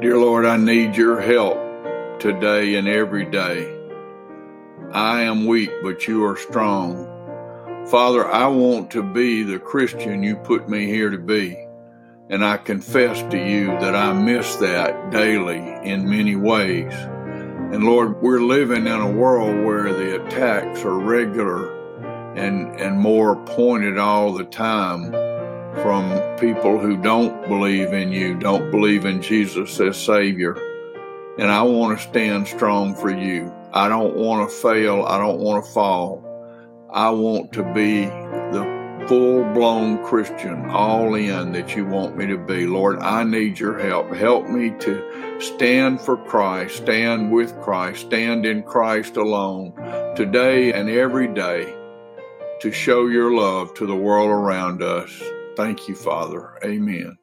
Dear Lord, I need your help today and every day. I am weak, but you are strong. Father, I want to be the Christian you put me here to be. And I confess to you that I miss that daily in many ways. And Lord, we're living in a world where the attacks are regular and, and more pointed all the time from people who don't believe in you, don't believe in Jesus as Savior. And I want to stand strong for you. I don't want to fail. I don't want to fall. I want to be the full blown Christian, all in that you want me to be. Lord, I need your help. Help me to stand for Christ, stand with Christ, stand in Christ alone today and every day to show your love to the world around us. Thank you, Father. Amen.